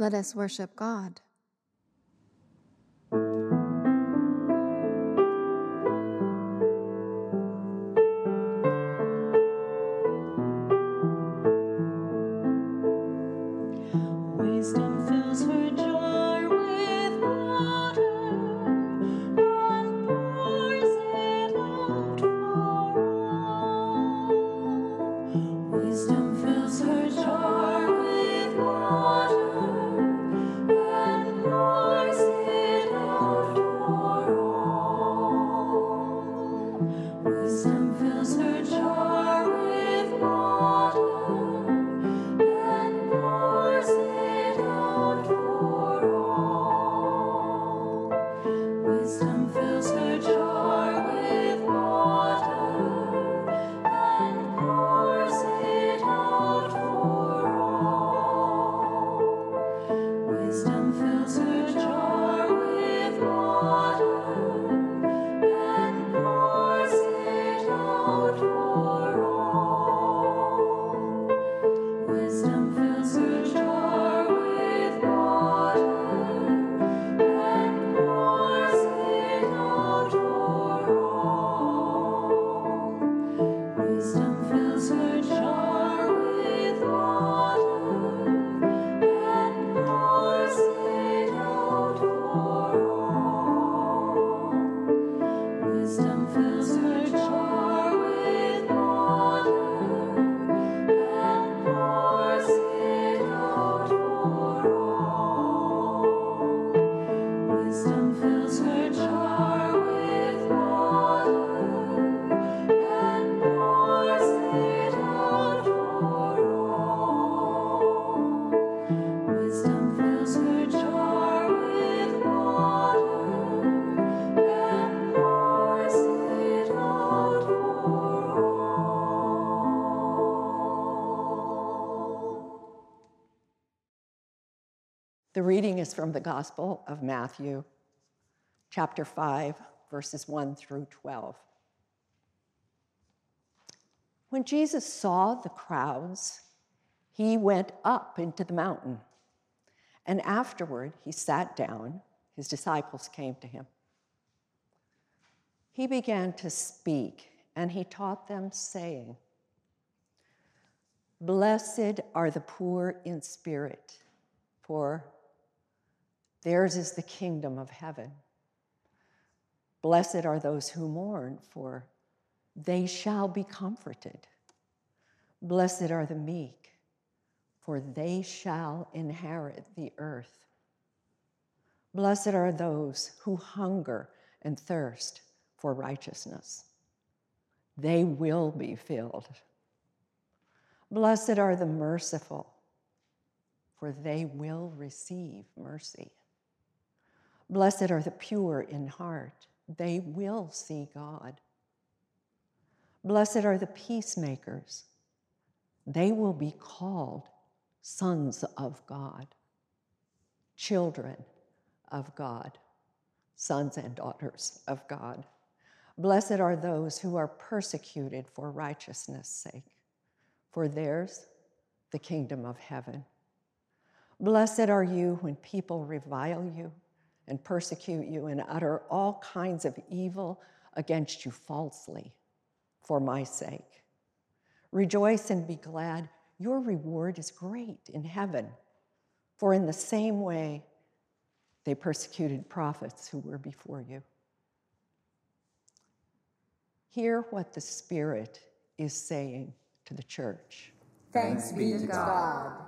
Let us worship God. From the Gospel of Matthew, chapter 5, verses 1 through 12. When Jesus saw the crowds, he went up into the mountain, and afterward he sat down. His disciples came to him. He began to speak, and he taught them, saying, Blessed are the poor in spirit, for theirs is the kingdom of heaven. Blessed are those who mourn, for they shall be comforted. Blessed are the meek, for they shall inherit the earth. Blessed are those who hunger and thirst for righteousness. They will be filled. Blessed are the merciful, for they will receive mercy. Blessed are the pure in heart, they will see God. Blessed are the peacemakers, they will be called sons of God, children of God, sons and daughters of God. Blessed are those who are persecuted for righteousness' sake, for theirs the kingdom of heaven. Blessed are you when people revile you and persecute you and utter all kinds of evil against you falsely for my sake. Rejoice and be glad. Your reward is great in heaven, for in the same way they persecuted prophets who were before you. Hear what the Spirit is saying to the church. Thanks be to God.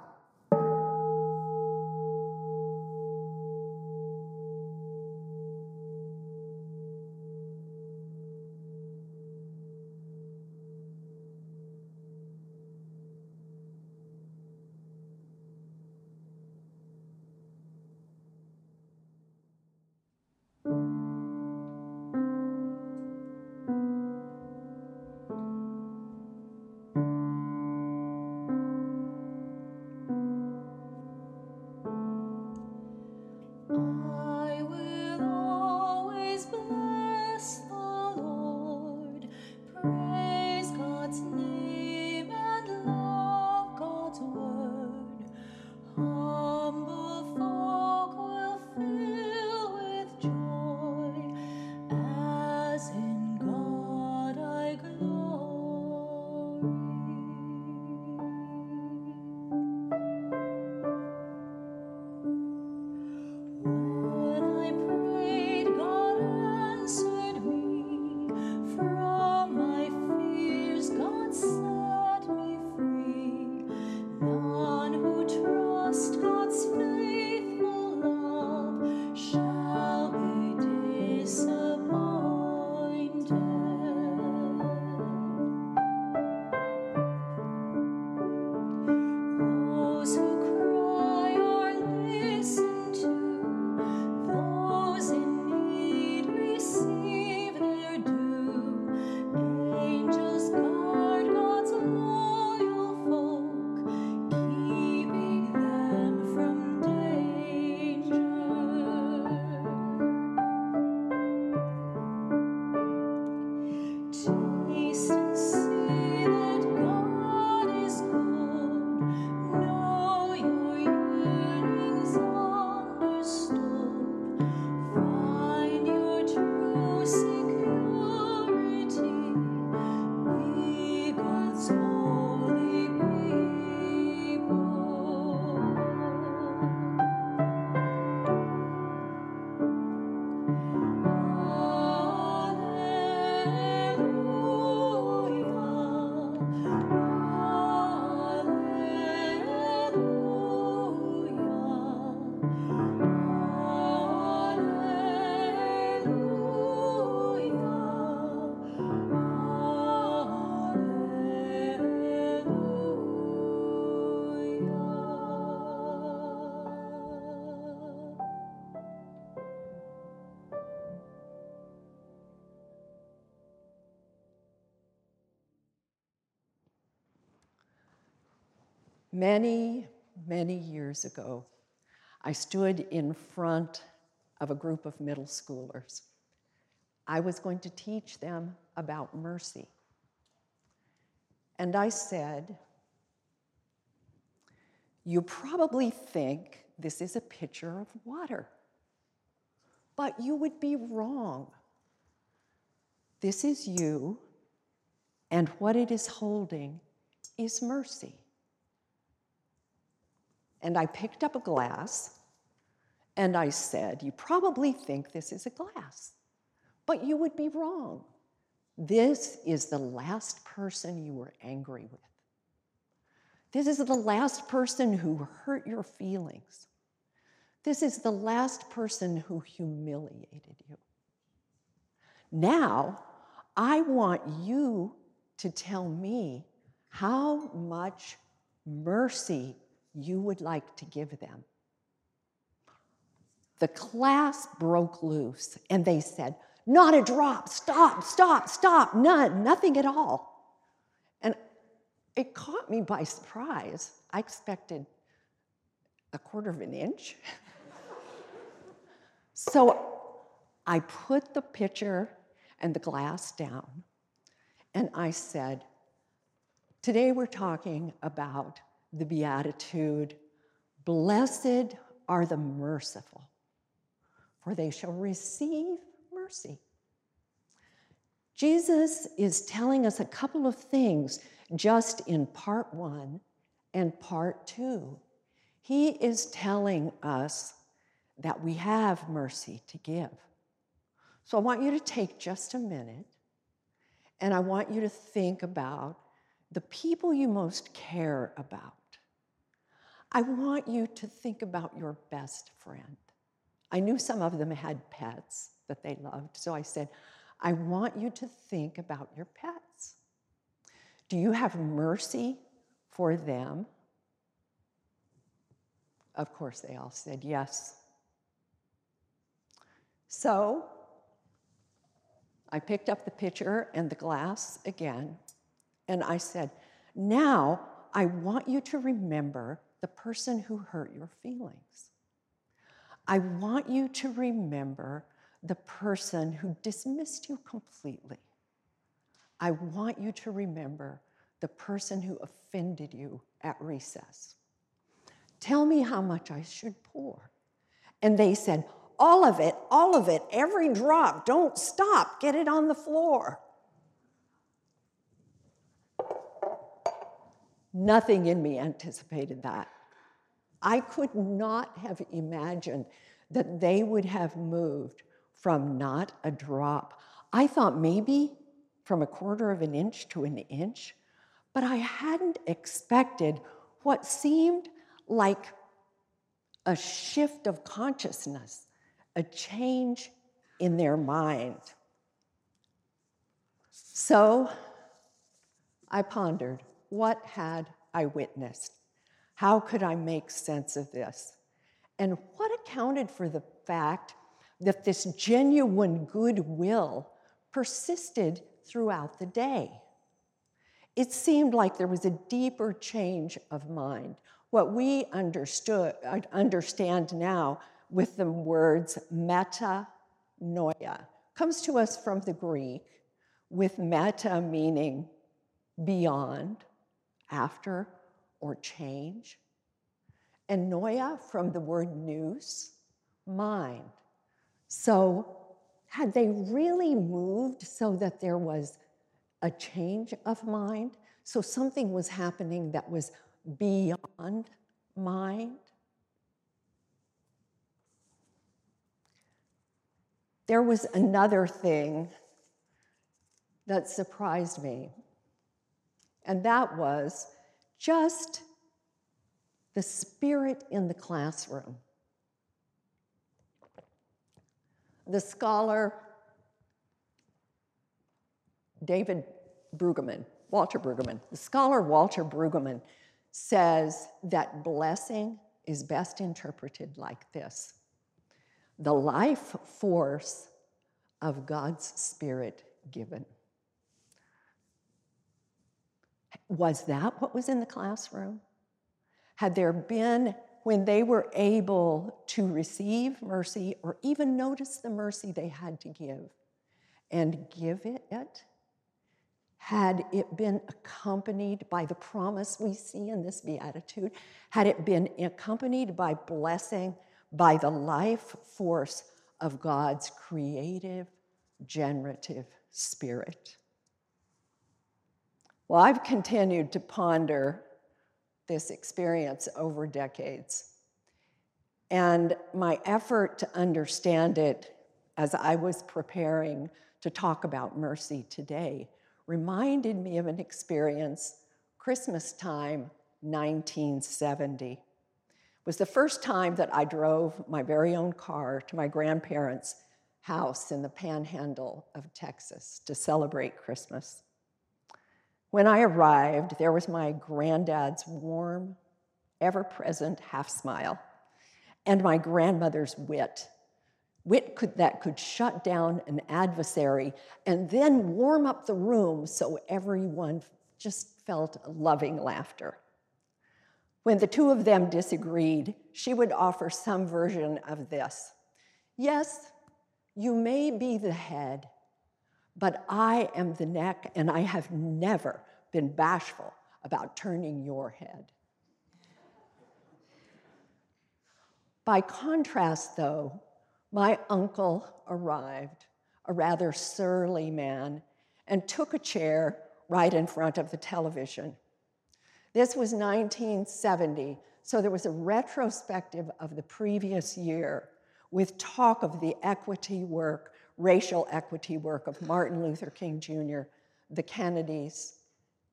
Many, many years ago, I stood in front of a group of middle schoolers. I was going to teach them about mercy. And I said, You probably think this is a pitcher of water, but you would be wrong. This is you, and what it is holding is mercy. And I picked up a glass and I said, You probably think this is a glass, but you would be wrong. This is the last person you were angry with. This is the last person who hurt your feelings. This is the last person who humiliated you. Now, I want you to tell me how much mercy you would like to give them. The class broke loose and they said, Not a drop, stop, stop, stop, none, nothing at all. And it caught me by surprise. I expected a quarter of an inch. so I put the pitcher and the glass down and I said, Today we're talking about the Beatitude Blessed are the merciful, for they shall receive mercy. Jesus is telling us a couple of things just in part one and part two. He is telling us that we have mercy to give. So I want you to take just a minute and I want you to think about the people you most care about. I want you to think about your best friend. I knew some of them had pets that they loved, so I said, I want you to think about your pets. Do you have mercy for them? Of course, they all said yes. So I picked up the pitcher and the glass again, and I said, Now I want you to remember the person who hurt your feelings. I want you to remember the person who dismissed you completely. I want you to remember the person who offended you at recess. Tell me how much I should pour. And they said, All of it, all of it, every drop, don't stop, get it on the floor. Nothing in me anticipated that. I could not have imagined that they would have moved from not a drop. I thought maybe from a quarter of an inch to an inch, but I hadn't expected what seemed like a shift of consciousness, a change in their mind. So I pondered what had I witnessed? How could I make sense of this? And what accounted for the fact that this genuine goodwill persisted throughout the day? It seemed like there was a deeper change of mind. What we understood, understand now with the words metanoia comes to us from the Greek with meta meaning beyond, after, or change. And noia from the word nous, mind. So, had they really moved so that there was a change of mind? So, something was happening that was beyond mind? There was another thing that surprised me, and that was just the spirit in the classroom. The scholar David Brueggemann, Walter Brueggemann, the scholar Walter Brueggemann says that blessing is best interpreted like this the life force of God's Spirit given. Was that what was in the classroom? had there been when they were able to receive mercy or even notice the mercy they had to give and give it, had it been accompanied by the promise we see in this beatitude, had it been accompanied by blessing, by the life force of God's creative, generative spirit. Well, I've continued to ponder this experience over decades. And my effort to understand it as I was preparing to talk about mercy today reminded me of an experience Christmas time 1970. It was the first time that I drove my very own car to my grandparents' house in the panhandle of Texas to celebrate Christmas. When I arrived, there was my granddad's warm, ever present half smile and my grandmother's wit. Wit could, that could shut down an adversary and then warm up the room so everyone just felt loving laughter. When the two of them disagreed, she would offer some version of this Yes, you may be the head, but I am the neck, and I have never been bashful about turning your head. By contrast, though, my uncle arrived, a rather surly man, and took a chair right in front of the television. This was 1970, so there was a retrospective of the previous year with talk of the equity work, racial equity work of Martin Luther King Jr., the Kennedys,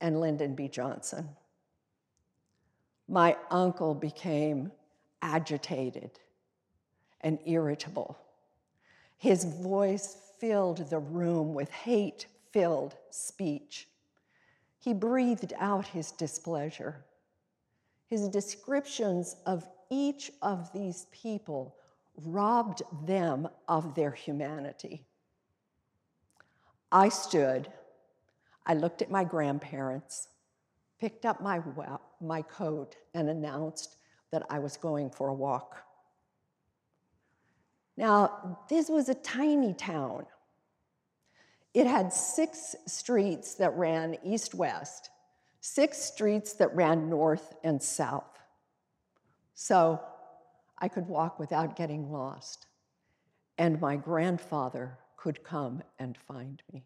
and Lyndon B. Johnson. My uncle became agitated and irritable. His voice filled the room with hate filled speech. He breathed out his displeasure. His descriptions of each of these people robbed them of their humanity. I stood, I looked at my grandparents, picked up my, my coat, and announced that I was going for a walk. Now, this was a tiny town. It had six streets that ran east west, six streets that ran north and south. So I could walk without getting lost, and my grandfather could come and find me.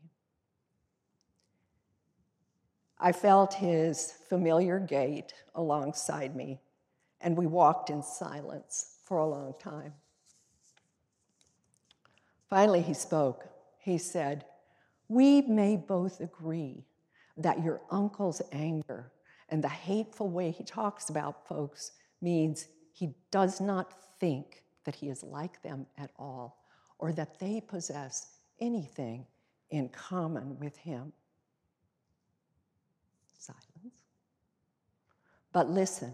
I felt his familiar gait alongside me and we walked in silence for a long time. Finally, he spoke. He said, We may both agree that your uncle's anger and the hateful way he talks about folks means he does not think that he is like them at all or that they possess anything in common with him. Silence. But listen.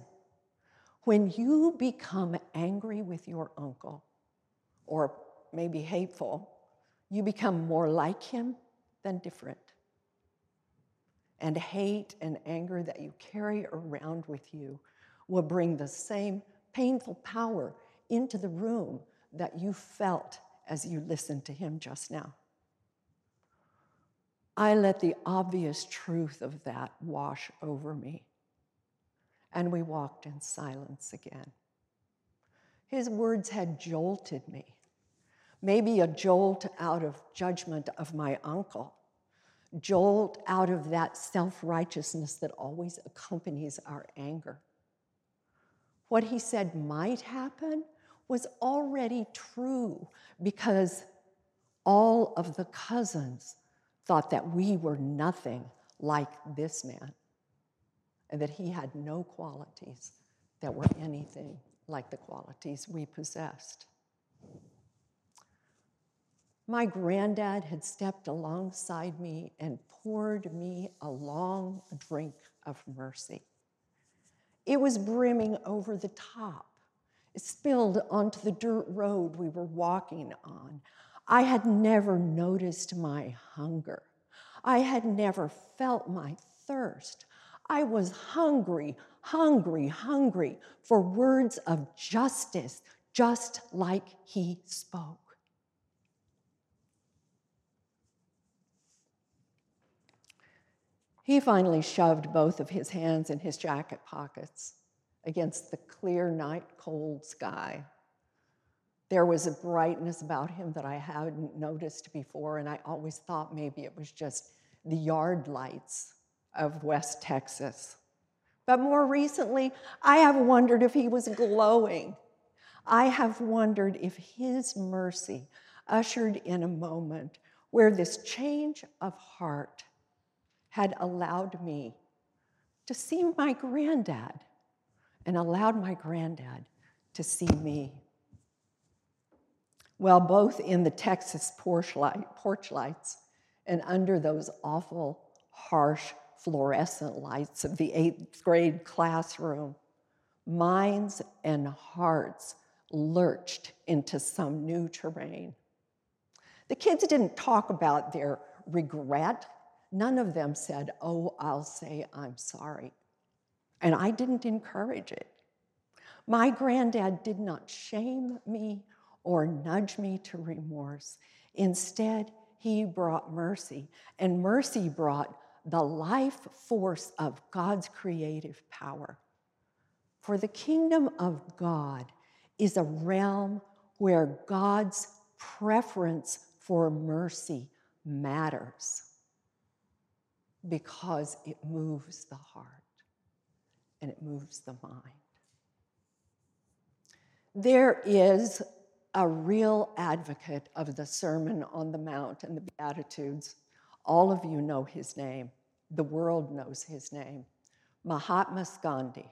When you become angry with your uncle, or maybe hateful, you become more like him than different. And hate and anger that you carry around with you will bring the same painful power into the room that you felt as you listened to him just now. I let the obvious truth of that wash over me and we walked in silence again. His words had jolted me, maybe a jolt out of judgment of my uncle, jolt out of that self righteousness that always accompanies our anger. What he said might happen was already true because all of the cousins thought that we were nothing like this man and that he had no qualities that were anything like the qualities we possessed. My granddad had stepped alongside me and poured me a long drink of mercy. It was brimming over the top. It spilled onto the dirt road we were walking on. I had never noticed my hunger. I had never felt my thirst. I was hungry, hungry, hungry for words of justice, just like he spoke. He finally shoved both of his hands in his jacket pockets against the clear night cold sky. There was a brightness about him that I hadn't noticed before, and I always thought maybe it was just the yard lights of West Texas. But more recently, I have wondered if he was glowing. I have wondered if his mercy ushered in a moment where this change of heart had allowed me to see my granddad and allowed my granddad to see me. Well, both in the Texas porch, light, porch lights and under those awful, harsh fluorescent lights of the eighth grade classroom, minds and hearts lurched into some new terrain. The kids didn't talk about their regret. None of them said, Oh, I'll say I'm sorry. And I didn't encourage it. My granddad did not shame me or nudge me to remorse. Instead, he brought mercy, and mercy brought the life force of God's creative power. For the kingdom of God is a realm where God's preference for mercy matters because it moves the heart and it moves the mind. There is a real advocate of the Sermon on the Mount and the Beatitudes. All of you know his name, the world knows his name Mahatma Gandhi.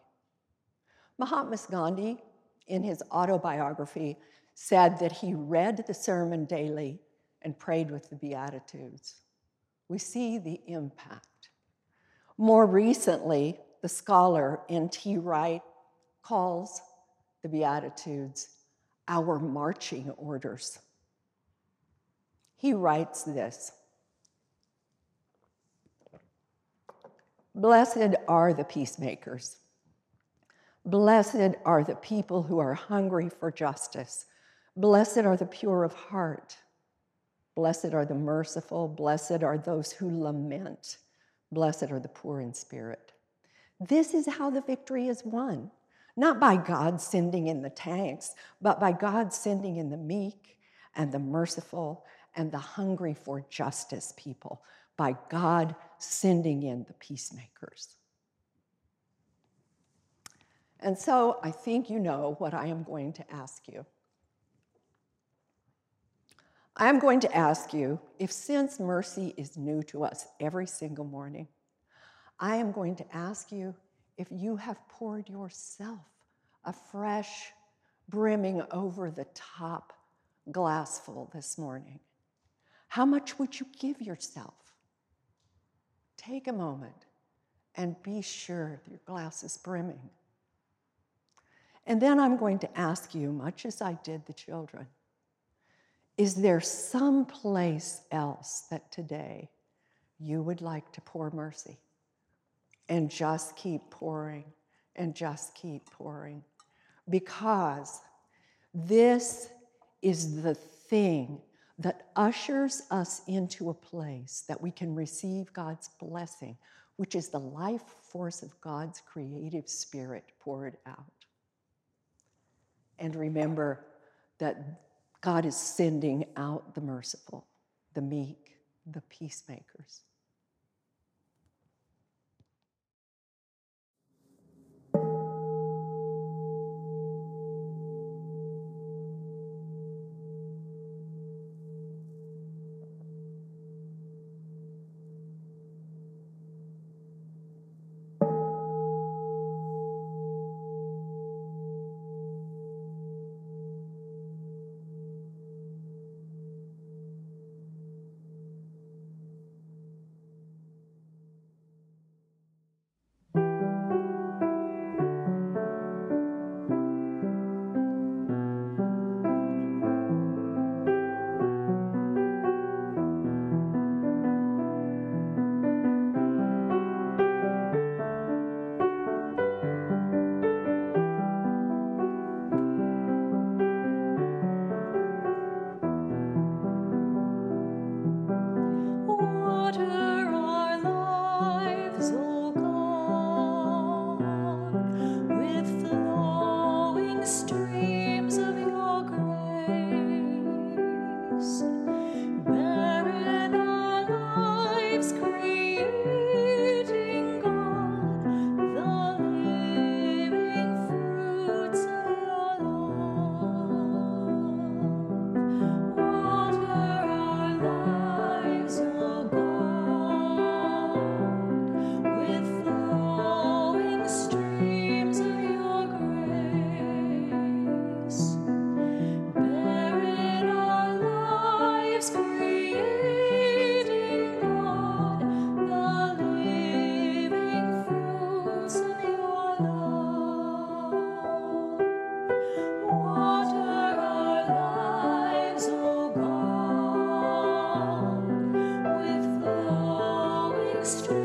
Mahatma Gandhi, in his autobiography, said that he read the sermon daily and prayed with the Beatitudes. We see the impact. More recently, the scholar N.T. Wright calls the Beatitudes our marching orders. He writes this Blessed are the peacemakers. Blessed are the people who are hungry for justice. Blessed are the pure of heart. Blessed are the merciful. Blessed are those who lament. Blessed are the poor in spirit. This is how the victory is won not by God sending in the tanks, but by God sending in the meek and the merciful and the hungry for justice people, by God sending in the peacemakers. And so I think you know what I am going to ask you. I am going to ask you if since mercy is new to us every single morning, I am going to ask you if you have poured yourself a fresh, brimming over the top glassful this morning, how much would you give yourself? Take a moment and be sure your glass is brimming. And then I'm going to ask you, much as I did the children, is there some place else that today you would like to pour mercy? And just keep pouring and just keep pouring. Because this is the thing that ushers us into a place that we can receive God's blessing, which is the life force of God's creative spirit poured out. And remember that God is sending out the merciful, the meek, the peacemakers. past.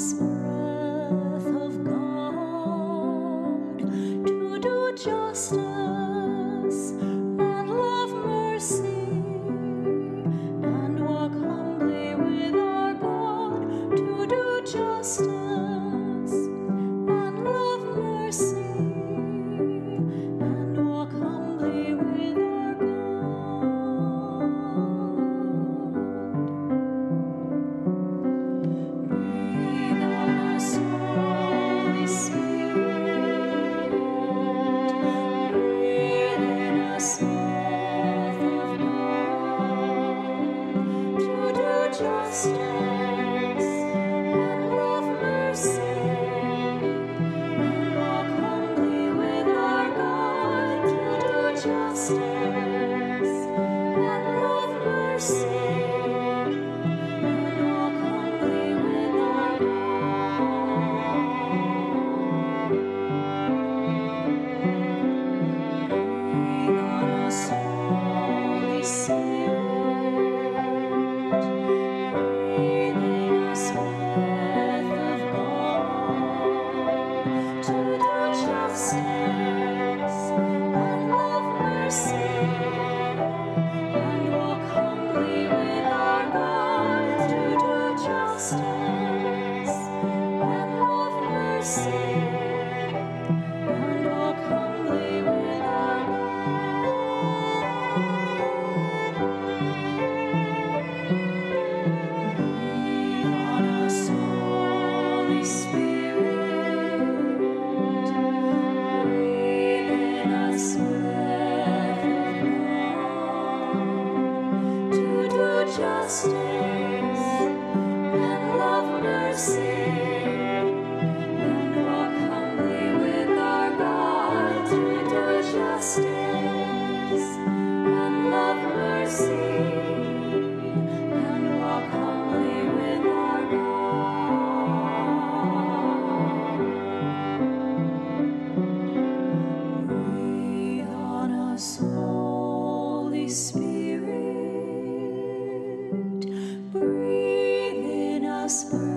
us. In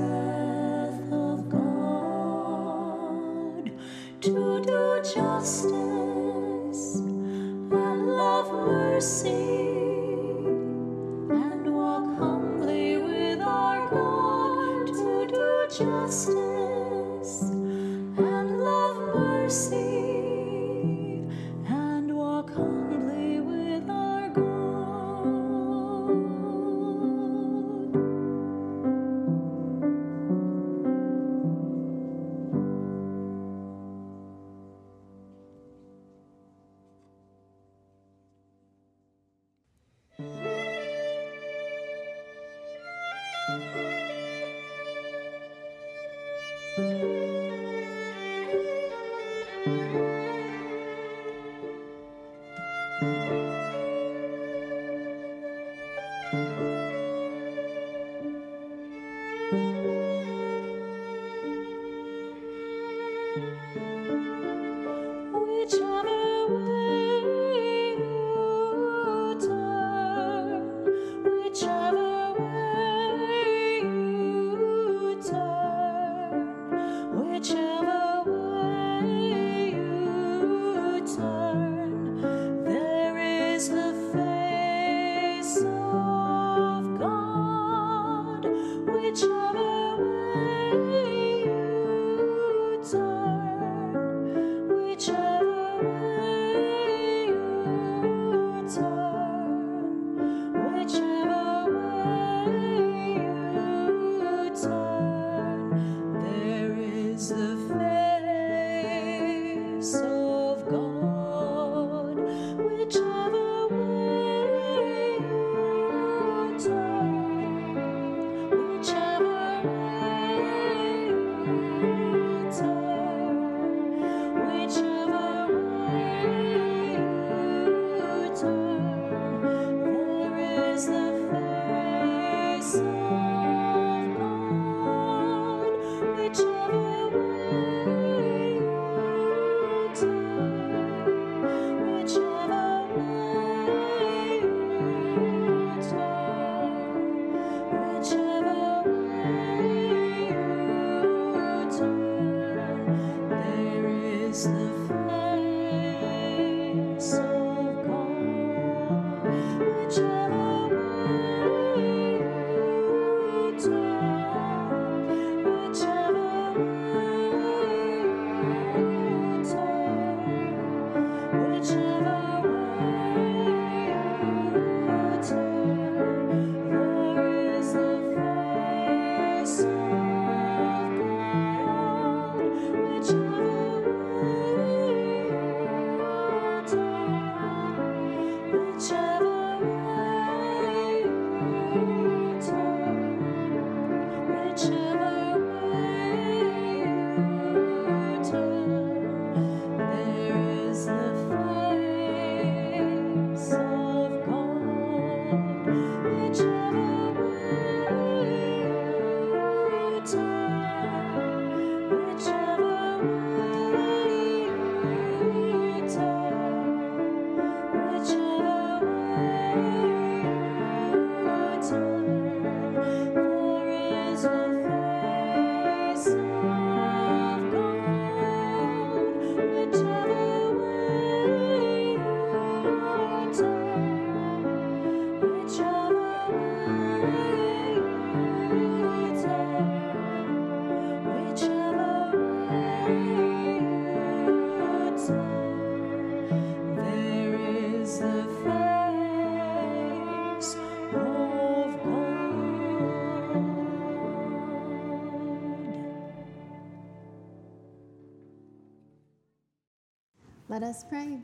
us pray.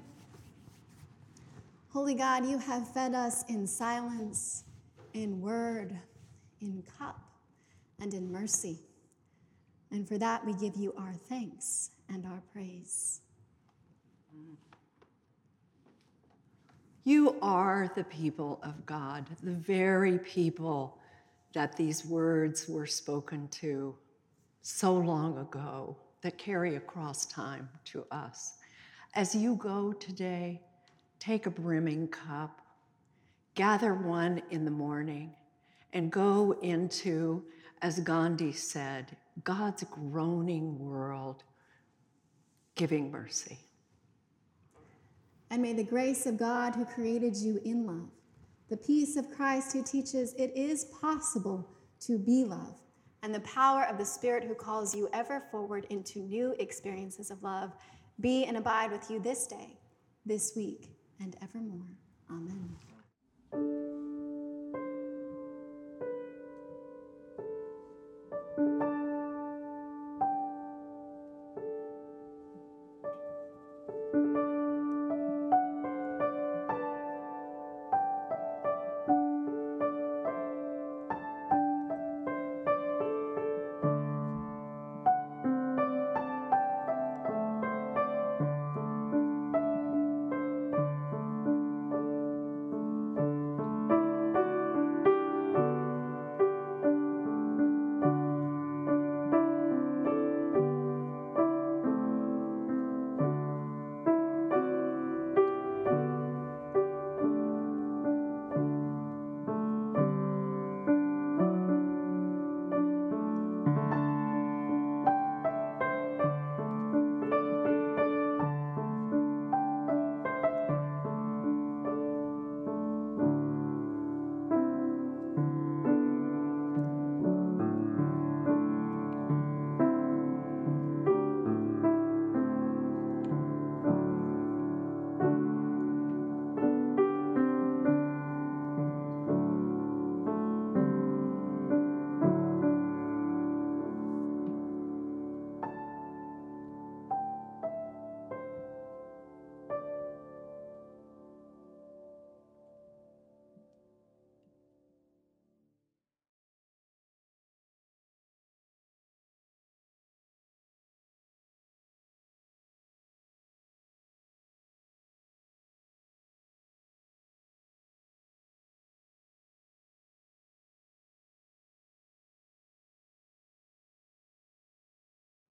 Holy God, you have fed us in silence, in word, in cup, and in mercy. And for that, we give you our thanks and our praise. You are the people of God, the very people that these words were spoken to so long ago that carry across time to us. As you go today, take a brimming cup, gather one in the morning, and go into, as Gandhi said, God's groaning world, giving mercy. And may the grace of God who created you in love, the peace of Christ who teaches it is possible to be love, and the power of the Spirit who calls you ever forward into new experiences of love be and abide with you this day, this week, and evermore. Amen.